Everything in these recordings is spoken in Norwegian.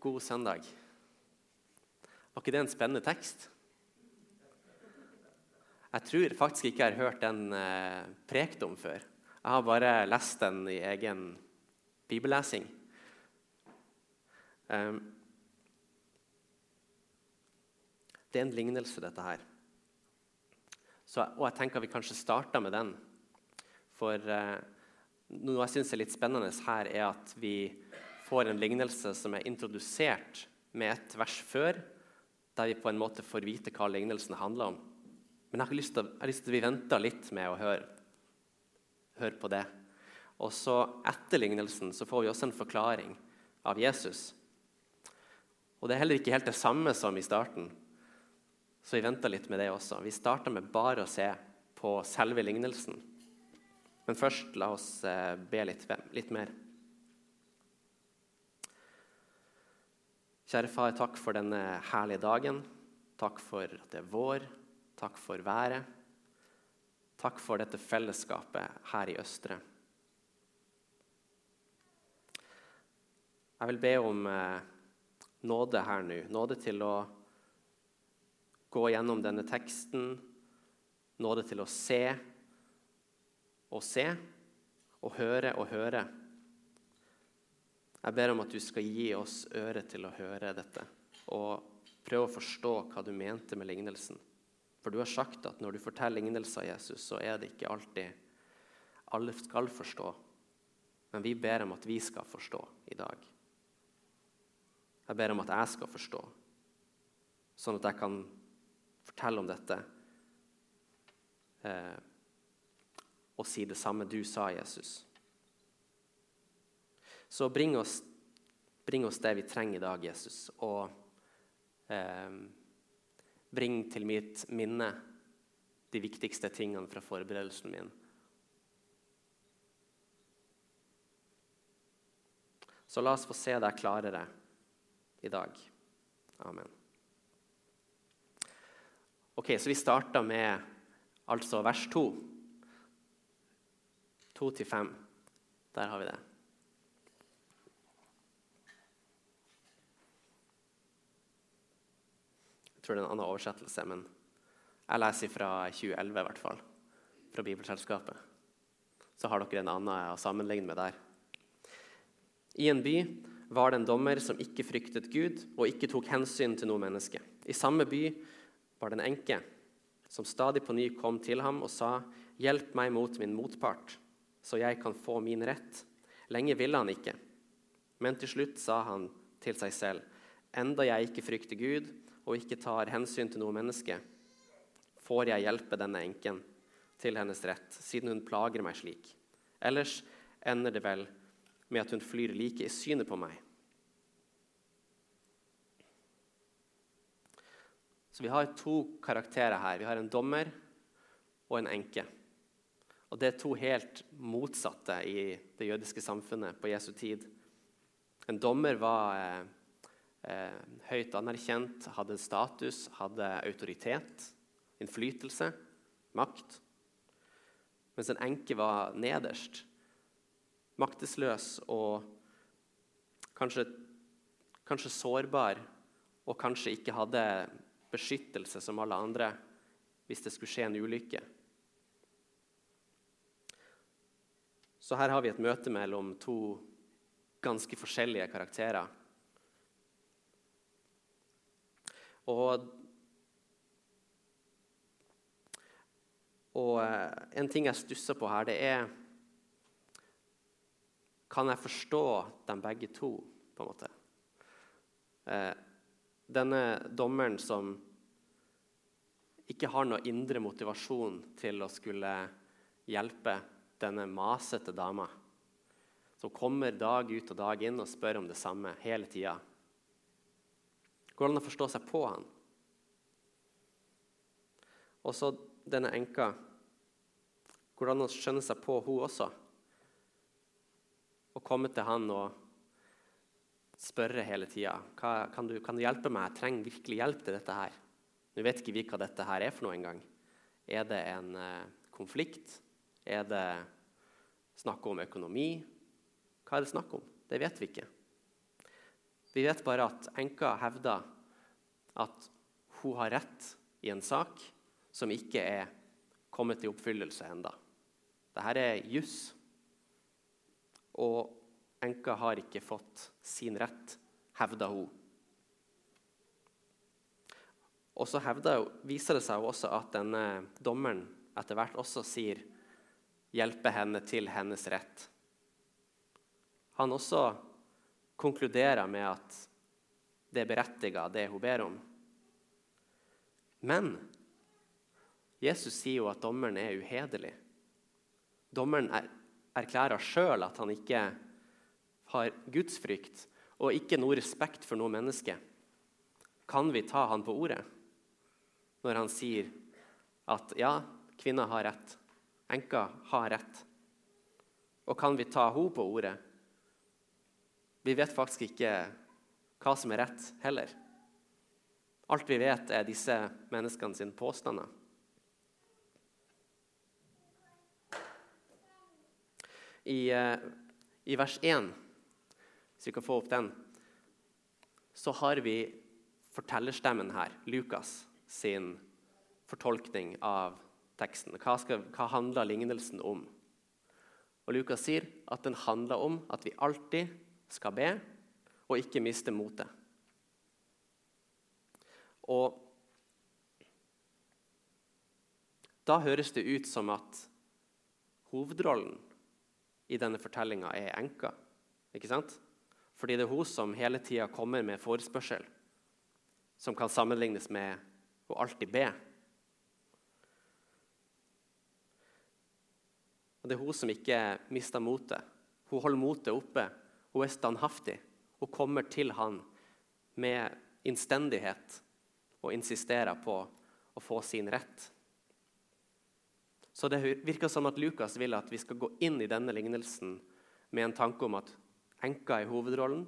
God søndag. Var ikke det en spennende tekst? Jeg tror faktisk ikke jeg har hørt den eh, prekt om før. Jeg har bare lest den i egen bibellesing. Um, det er en lignelse, dette her. Så, og jeg tenker vi kanskje starter med den. For eh, noe jeg syns er litt spennende her, er at vi får en lignelse som er introdusert med et vers før, der vi på en måte får vite hva lignelsen handler om. Men jeg har lyst til, jeg lyst til at vi venter litt med å høre, høre på det. Og så Etter lignelsen så får vi også en forklaring av Jesus. Og Det er heller ikke helt det samme som i starten, så vi venter litt med det også. Vi starter med bare å se på selve lignelsen. Men først la oss eh, be litt, litt mer. Kjære far, takk for denne herlige dagen. Takk for at det er vår. Takk for været. Takk for dette fellesskapet her i Østre. Jeg vil be om eh, nåde her nå. Nåde til å gå gjennom denne teksten. Nåde til å se og se og høre og høre. Jeg ber om at du skal gi oss øre til å høre dette og prøve å forstå hva du mente med lignelsen. For du har sagt at når du forteller lignelser av Jesus, så er det ikke alltid alle skal forstå. Men vi ber om at vi skal forstå i dag. Jeg ber om at jeg skal forstå, sånn at jeg kan fortelle om dette eh, og si det samme du sa, Jesus. Så bring oss, bring oss det vi trenger i dag, Jesus, og eh, bring til mitt minne de viktigste tingene fra forberedelsen min. Så la oss få se deg klarere i dag. Amen. Ok, Så vi starta med altså vers 2. 2-5. Der har vi det. Tror det er en annen oversettelse, men jeg leser fra 2011 i hvert fall. Fra Bibelselskapet. Så har dere en annen å sammenligne med der. I en by var det en dommer som ikke fryktet Gud og ikke tok hensyn til noe menneske. I samme by var det en enke som stadig på ny kom til ham og sa, 'Hjelp meg mot min motpart, så jeg kan få min rett.' Lenge ville han ikke, men til slutt sa han til seg selv, 'Enda jeg ikke frykter Gud' og ikke tar hensyn til noe menneske, får jeg hjelpe denne enken til hennes rett, siden hun plager meg slik. Ellers ender det vel med at hun flyr like i synet på meg. Så Vi har to karakterer her. Vi har en dommer og en enke. Og Det er to helt motsatte i det jødiske samfunnet på Jesu tid. En dommer var eh, høyt anerkjent, hadde status, hadde autoritet, innflytelse, makt. Mens en enke var nederst, maktesløs og kanskje, kanskje sårbar, og kanskje ikke hadde beskyttelse som alle andre hvis det skulle skje en ulykke. Så her har vi et møte mellom to ganske forskjellige karakterer. Og, og eh, en ting jeg stusser på her, det er Kan jeg forstå dem begge to, på en måte? Eh, denne dommeren som ikke har noe indre motivasjon til å skulle hjelpe denne masete dama, som kommer dag ut og dag inn og spør om det samme hele tida. Går det an å forstå seg på han? Og så denne enka. Går det an å skjønne seg på hun også? Og komme til han og spørre hele tida kan, kan, du hjelpe meg. Jeg trenger virkelig hjelp til dette her. Nå vet ikke vi hva dette her er for noe engang. Er det en eh, konflikt? Er det snakk om økonomi? Hva er det snakk om? Det vet vi ikke. Vi vet bare at enka hevder at hun har rett i en sak som ikke er kommet til oppfyllelse enda. Dette er juss. Og enka har ikke fått sin rett, hevder hun. Og så hevder, viser det seg også at denne dommeren etter hvert også sier 'hjelpe henne til hennes rett'. Han også konkluderer med at det er berettiga, det hun ber om. Men Jesus sier jo at dommeren er uhederlig. Dommeren er, erklærer sjøl at han ikke har gudsfrykt og ikke noe respekt for noe menneske. Kan vi ta han på ordet når han sier at ja, kvinna har rett, enka har rett? Og kan vi ta henne på ordet? Vi vet faktisk ikke hva som er rett, heller. Alt vi vet, er disse menneskene sine påstander. I, eh, I, vers 1, hvis vi kan få opp den, så har vi fortellerstemmen her, Lukas sin fortolkning av teksten. Hva, skal, hva handler lignelsen om? Og Lukas sier at den handler om at vi alltid skal be og ikke miste motet. Og da høres det ut som at hovedrollen i denne fortellinga er enka. Ikke sant? Fordi det er hun som hele tida kommer med forespørsel, som kan sammenlignes med å alltid be. Og Det er hun som ikke mister motet. Hun holder motet oppe. Hun er standhaftig. Hun kommer til han med innstendighet og insisterer på å få sin rett. Så det virker som at Lukas vil at vi skal gå inn i denne lignelsen med en tanke om at enka er hovedrollen,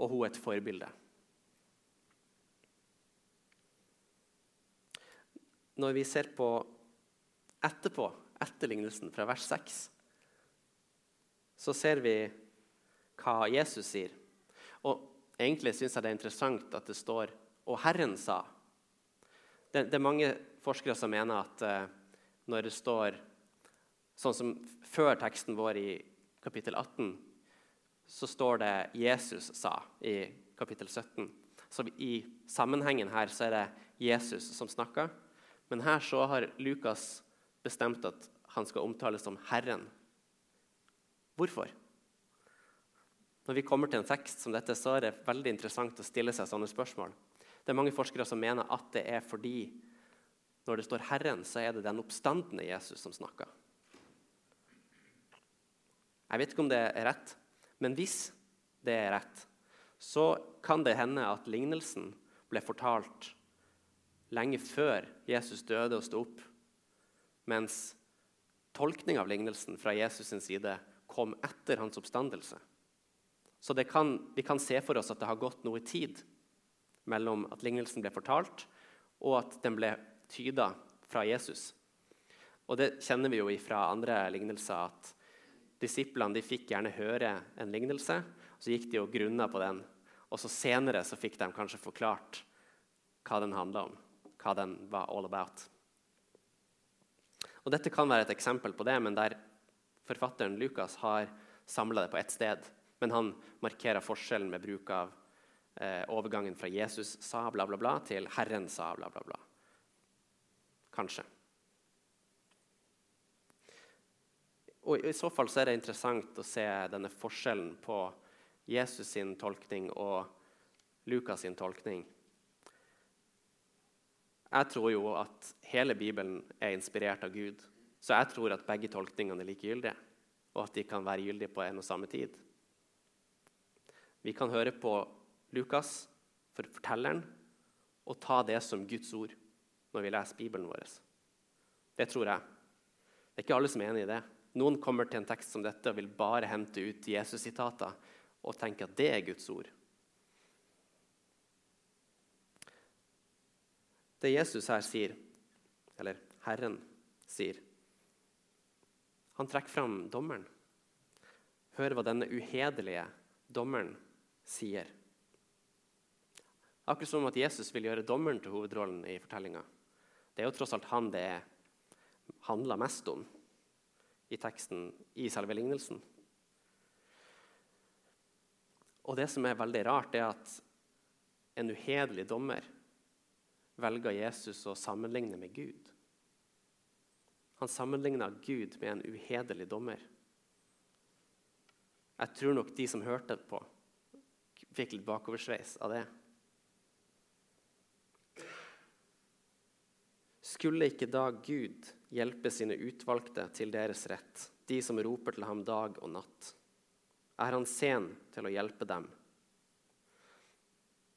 og hun er et forbilde. Når vi ser på etterpå, etter lignelsen, fra vers 6, så ser vi hva Jesus sier. Og Egentlig syns jeg det er interessant at det står 'og Herren sa'. Det, det er mange forskere som mener at uh, når det står sånn som før teksten vår i kapittel 18, så står det 'Jesus sa' i kapittel 17. Så i sammenhengen her så er det Jesus som snakker. Men her så har Lukas bestemt at han skal omtales som Herren. Hvorfor? Når vi kommer til en tekst som dette, så er det veldig interessant å stille seg sånne spørsmål. Det er mange forskere som mener at det er fordi når det står 'Herren', så er det den oppstandende Jesus som snakker. Jeg vet ikke om det er rett, men hvis det er rett, så kan det hende at lignelsen ble fortalt lenge før Jesus døde og sto opp, mens tolkning av lignelsen fra Jesus' sin side kom etter hans oppstandelse. Så kan, vi kan se for oss at det har gått noe tid mellom at lignelsen ble fortalt, og at den ble tyda fra Jesus. Og Det kjenner vi jo fra andre lignelser, at disiplene de fikk gjerne høre en lignelse, og så gikk de og grunna på den. Og så senere så fikk de kanskje forklart hva den handla om, hva den var all about. Og Dette kan være et eksempel på det, men der forfatteren Lukas har samla det på ett sted. Men han markerer forskjellen med bruk av eh, overgangen fra Jesus sa bla, bla, bla, til Herren sa bla, bla, bla kanskje. Og I så fall så er det interessant å se denne forskjellen på Jesus sin tolkning og Lukas sin tolkning. Jeg tror jo at hele Bibelen er inspirert av Gud. Så jeg tror at begge tolkningene er likegyldige, og at de kan være gyldige på en og samme tid. Vi kan høre på Lukas, for fortelleren, og ta det som Guds ord når vi leser Bibelen vår. Det tror jeg. Det er ikke alle som er enig i det. Noen kommer til en tekst som dette og vil bare hente ut Jesus-sitater og tenke at det er Guds ord. Det Jesus her sier, eller Herren sier Han trekker fram dommeren. Hør hva denne uhederlige dommeren sier. Akkurat som at Jesus vil gjøre dommeren til hovedrollen i fortellinga. Det er jo tross alt han det handler mest om i teksten i selve lignelsen. Og det som er veldig rart, er at en uhederlig dommer velger Jesus å sammenligne med Gud. Han sammenligner Gud med en uhederlig dommer. Jeg tror nok de som hørte på, fikk litt bakoversveis av det. Skulle ikke da Gud hjelpe sine utvalgte til deres rett, de som roper til ham dag og natt? Er han sen til å hjelpe dem?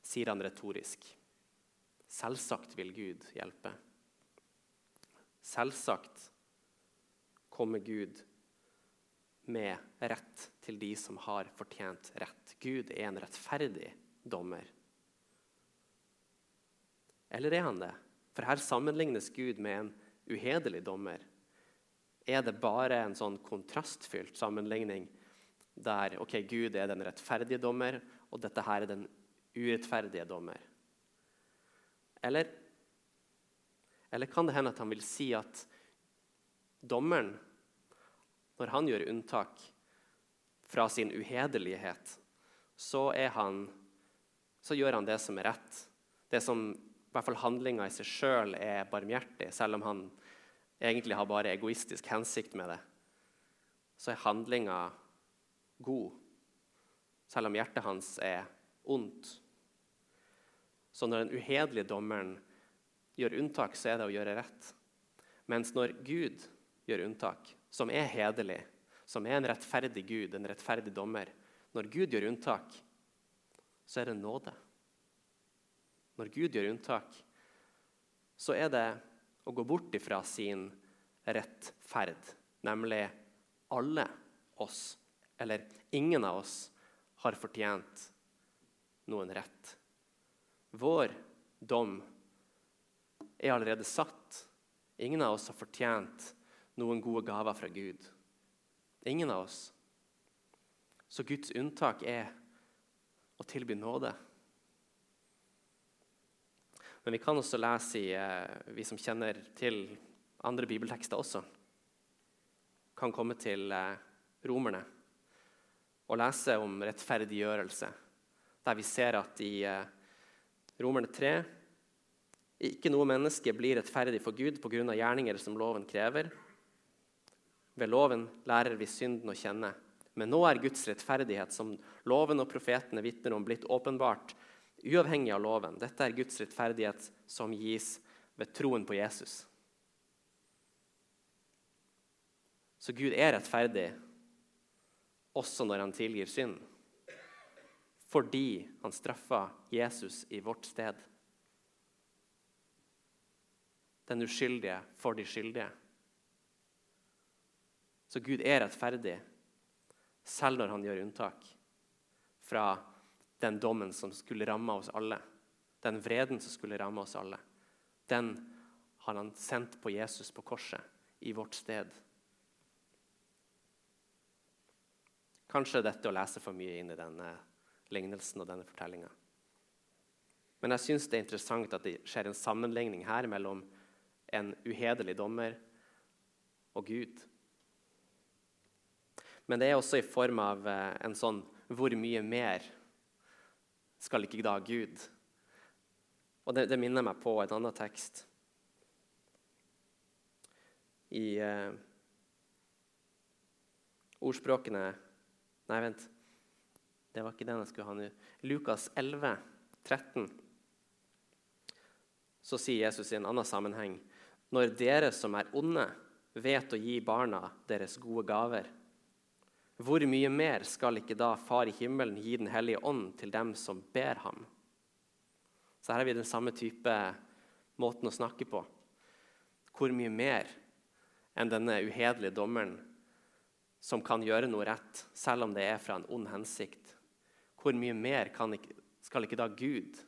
Sier han retorisk. Selvsagt vil Gud hjelpe. Selvsagt kommer Gud med rett til de som har fortjent rett. Gud er en rettferdig dommer. Eller er han det? For her sammenlignes Gud med en uhederlig dommer. Er det bare en sånn kontrastfylt sammenligning der ok, Gud er den rettferdige dommer, og dette her er den urettferdige dommer? Eller, eller kan det hende at han vil si at dommeren når han gjør unntak fra sin uhederlighet, så, han, så gjør han det som er rett. Det som i hvert fall handlinga i seg sjøl er barmhjertig, selv om han egentlig har bare egoistisk hensikt med det. Så er handlinga god, selv om hjertet hans er ondt. Så når den uhederlige dommeren gjør unntak, så er det å gjøre rett. Mens når Gud gjør unntak, som er hederlig, som er en rettferdig Gud, en rettferdig dommer Når Gud gjør unntak, så er det nåde. Når Gud gjør unntak, så er det å gå bort ifra sin rettferd, nemlig alle oss, eller ingen av oss, har fortjent noen rett. Vår dom er allerede satt. Ingen av oss har fortjent noen gode gaver fra Gud. Ingen av oss. Så Guds unntak er å tilby nåde. Men vi kan også lese i eh, Vi som kjenner til andre bibeltekster også, kan komme til eh, romerne og lese om rettferdiggjørelse, der vi ser at i eh, Romerne 3 ikke noe menneske blir rettferdig for Gud pga. gjerninger som loven krever, ved loven lærer vi synden å kjenne. Men nå er Guds rettferdighet, som loven og profetene vitner om, blitt åpenbart, uavhengig av loven. Dette er Guds rettferdighet som gis ved troen på Jesus. Så Gud er rettferdig også når han tilgir synd. Fordi han straffa Jesus i vårt sted. Den uskyldige for de skyldige. Så Gud er rettferdig, selv når han gjør unntak fra den dommen som skulle ramme oss alle. Den vreden som skulle ramme oss alle. Den har han sendt på Jesus på korset, i vårt sted. Kanskje dette å lese for mye inn i denne lignelsen og denne fortellinga. Men jeg syns det er interessant at det skjer en sammenligning her mellom en uhederlig dommer og Gud. Men det er også i form av eh, en sånn Hvor mye mer skal ikke da Gud? Og det, det minner meg på en annen tekst. I eh, ordspråkene Nei, vent. Det var ikke den jeg skulle ha nå. Lukas 11, 13. Så sier Jesus i en annen sammenheng.: Når dere som er onde, vet å gi barna deres gode gaver, hvor mye mer skal ikke da Far i himmelen gi Den hellige ånd til dem som ber ham? Så her har vi den samme type måten å snakke på. Hvor mye mer enn denne uhederlige dommeren som kan gjøre noe rett, selv om det er fra en ond hensikt? Hvor mye mer ikke, skal ikke da Gud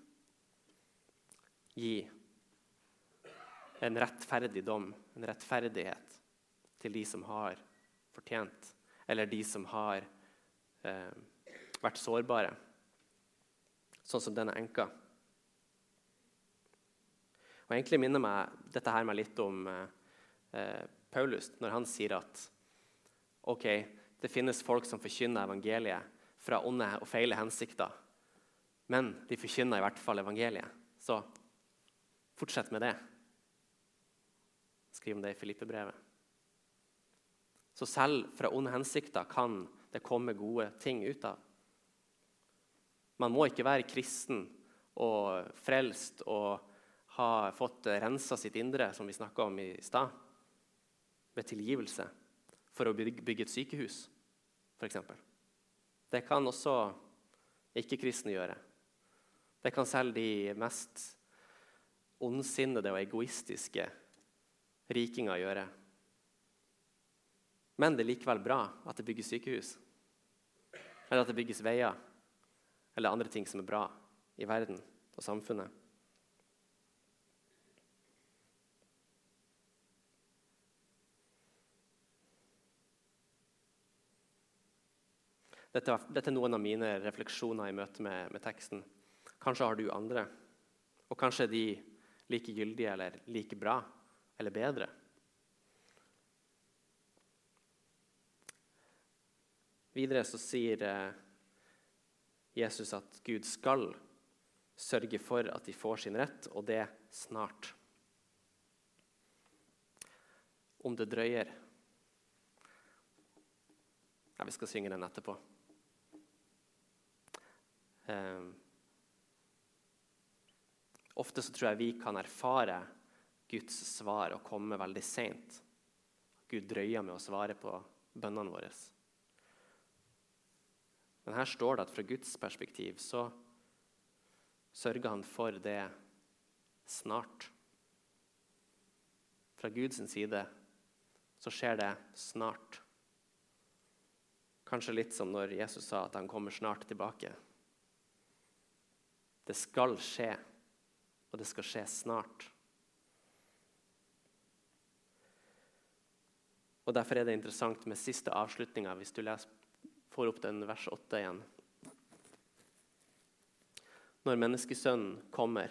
gi en rettferdig dom, en rettferdighet, til de som har fortjent eller de som har eh, vært sårbare, sånn som denne enka. Og egentlig minner meg, dette her meg litt om eh, eh, Paulus når han sier at ok, det finnes folk som forkynner evangeliet fra onde og feile hensikter, men de forkynner i hvert fall evangeliet. Så fortsett med det. Skriv om det i Filippe-brevet. Så selv fra onde hensikter kan det komme gode ting ut av. Man må ikke være kristen og frelst og ha fått rensa sitt indre, som vi snakka om i stad, med tilgivelse for å bygge et sykehus, f.eks. Det kan også ikke-kristne gjøre. Det kan selv de mest ondsinnede og egoistiske rikinger gjøre. Men det er likevel bra at det bygges sykehus, eller at det bygges veier eller andre ting som er bra i verden og samfunnet. Dette, dette, er noen av mine refleksjoner i møte med, med, teksten. Kanskje har du andre. Og kanskje er de like gyldige eller like bra eller bedre. Videre så sier eh, Jesus at Gud skal sørge for at de får sin rett, og det snart. Om det drøyer Ja, vi skal synge den etterpå. Um, ofte så tror jeg vi kan erfare Guds svar og komme veldig seint. Gud drøyer med å svare på bønnene våre. Men her står det at fra Guds perspektiv så sørger han for det snart. Fra Guds side så skjer det snart. Kanskje litt som når Jesus sa at han kommer snart tilbake. Det skal skje, og det skal skje snart. Og Derfor er det interessant med siste avslutninga. Hvis du leser får opp den vers 8 igjen. Når menneskesønnen kommer,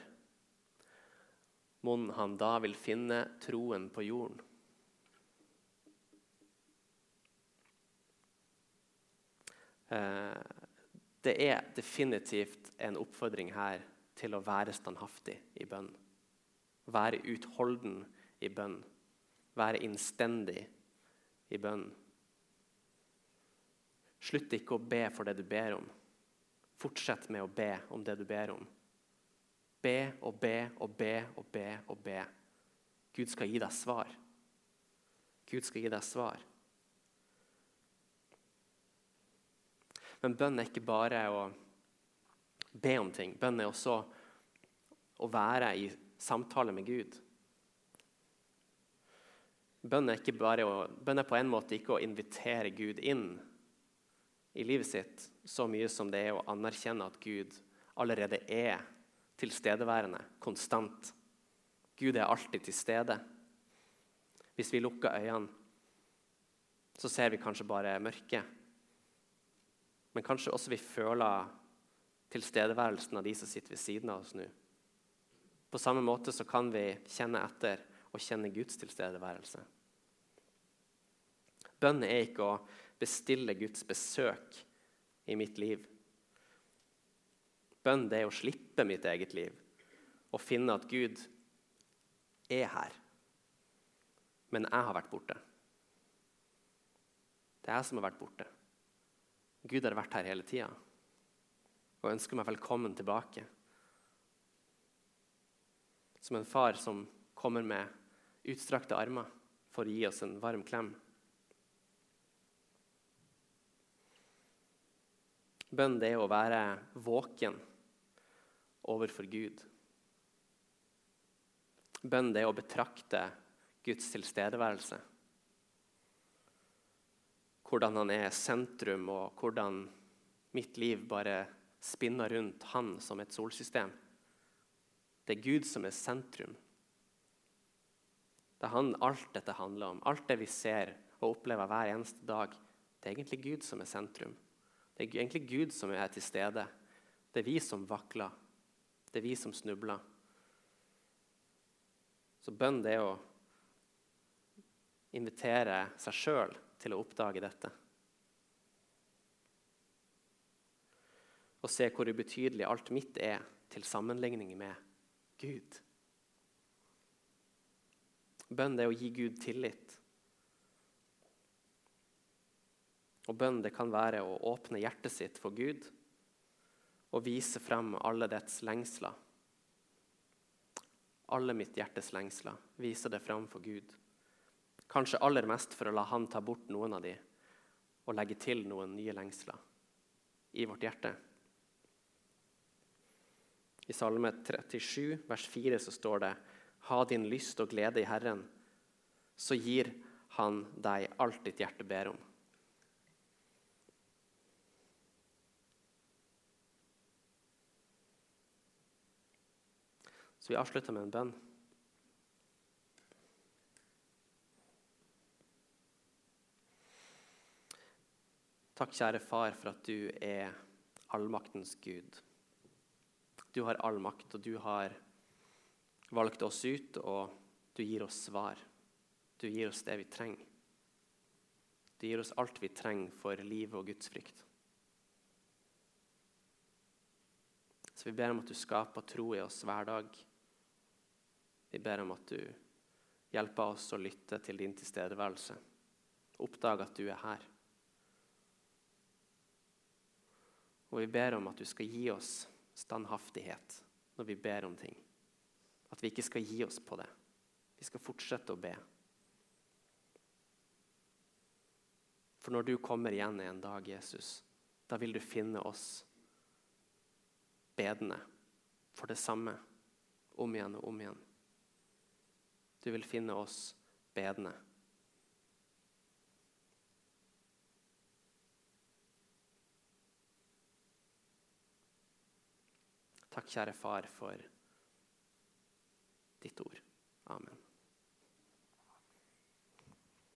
mon han da vil finne troen på jorden? Eh, det er definitivt en oppfordring her til å være standhaftig i bønn. Være utholden i bønn. Være innstendig i bønn. Slutt ikke å be for det du ber om. Fortsett med å be om det du ber om. Be og be og be og be og be. Gud skal gi deg svar. Gud skal gi deg svar. Men bønn er ikke bare å be om ting. Bønn er også å være i samtale med Gud. Bønn er, å, bønn er på en måte ikke å invitere Gud inn i livet sitt så mye som det er å anerkjenne at Gud allerede er tilstedeværende, konstant. Gud er alltid til stede. Hvis vi lukker øynene, så ser vi kanskje bare mørket. Men kanskje også vi føler tilstedeværelsen av de som sitter ved siden av oss nå. På samme måte så kan vi kjenne etter og kjenne Guds tilstedeværelse. Bønn er ikke å bestille Guds besøk i mitt liv. Bønn det er å slippe mitt eget liv og finne at Gud er her. Men jeg har vært borte. Det er jeg som har vært borte. Gud har vært her hele tida og ønsker meg velkommen tilbake. Som en far som kommer med utstrakte armer for å gi oss en varm klem. Bønn det er å være våken overfor Gud. Bønn det er å betrakte Guds tilstedeværelse. Hvordan han er sentrum, og hvordan mitt liv bare spinner rundt han som et solsystem. Det er Gud som er sentrum. Det er han alt dette handler om. Alt det vi ser og opplever hver eneste dag, det er egentlig Gud som er sentrum. Det er egentlig Gud som er til stede. Det er vi som vakler. Det er vi som snubler. Så bønn det er å invitere seg sjøl til å oppdage dette. Og se hvor ubetydelig alt mitt er til sammenligning med Gud. Bønn det er å gi Gud tillit. Og bønn det kan være å åpne hjertet sitt for Gud og vise frem alle dets lengsler. Alle mitt hjertes lengsler. Vise det frem for Gud. Kanskje aller mest for å la Han ta bort noen av de og legge til noen nye lengsler i vårt hjerte. I Salme 37, vers 4, så står det Ha din lyst og glede i Herren, så gir Han deg alt ditt hjerte ber om. Så vi avslutter med en bønn. Takk, kjære far, for at du er allmaktens Gud. Du har all makt, og du har valgt oss ut, og du gir oss svar. Du gir oss det vi trenger. Du gir oss alt vi trenger for livet og Guds frykt. Så vi ber om at du skaper tro i oss hver dag. Vi ber om at du hjelper oss å lytte til din tilstedeværelse. Oppdag at du er her. Og vi ber om at du skal gi oss standhaftighet når vi ber om ting. At vi ikke skal gi oss på det. Vi skal fortsette å be. For når du kommer igjen en dag, Jesus, da vil du finne oss bedende for det samme om igjen og om igjen. Du vil finne oss bedende. Takk, kjære far, for ditt ord. Amen.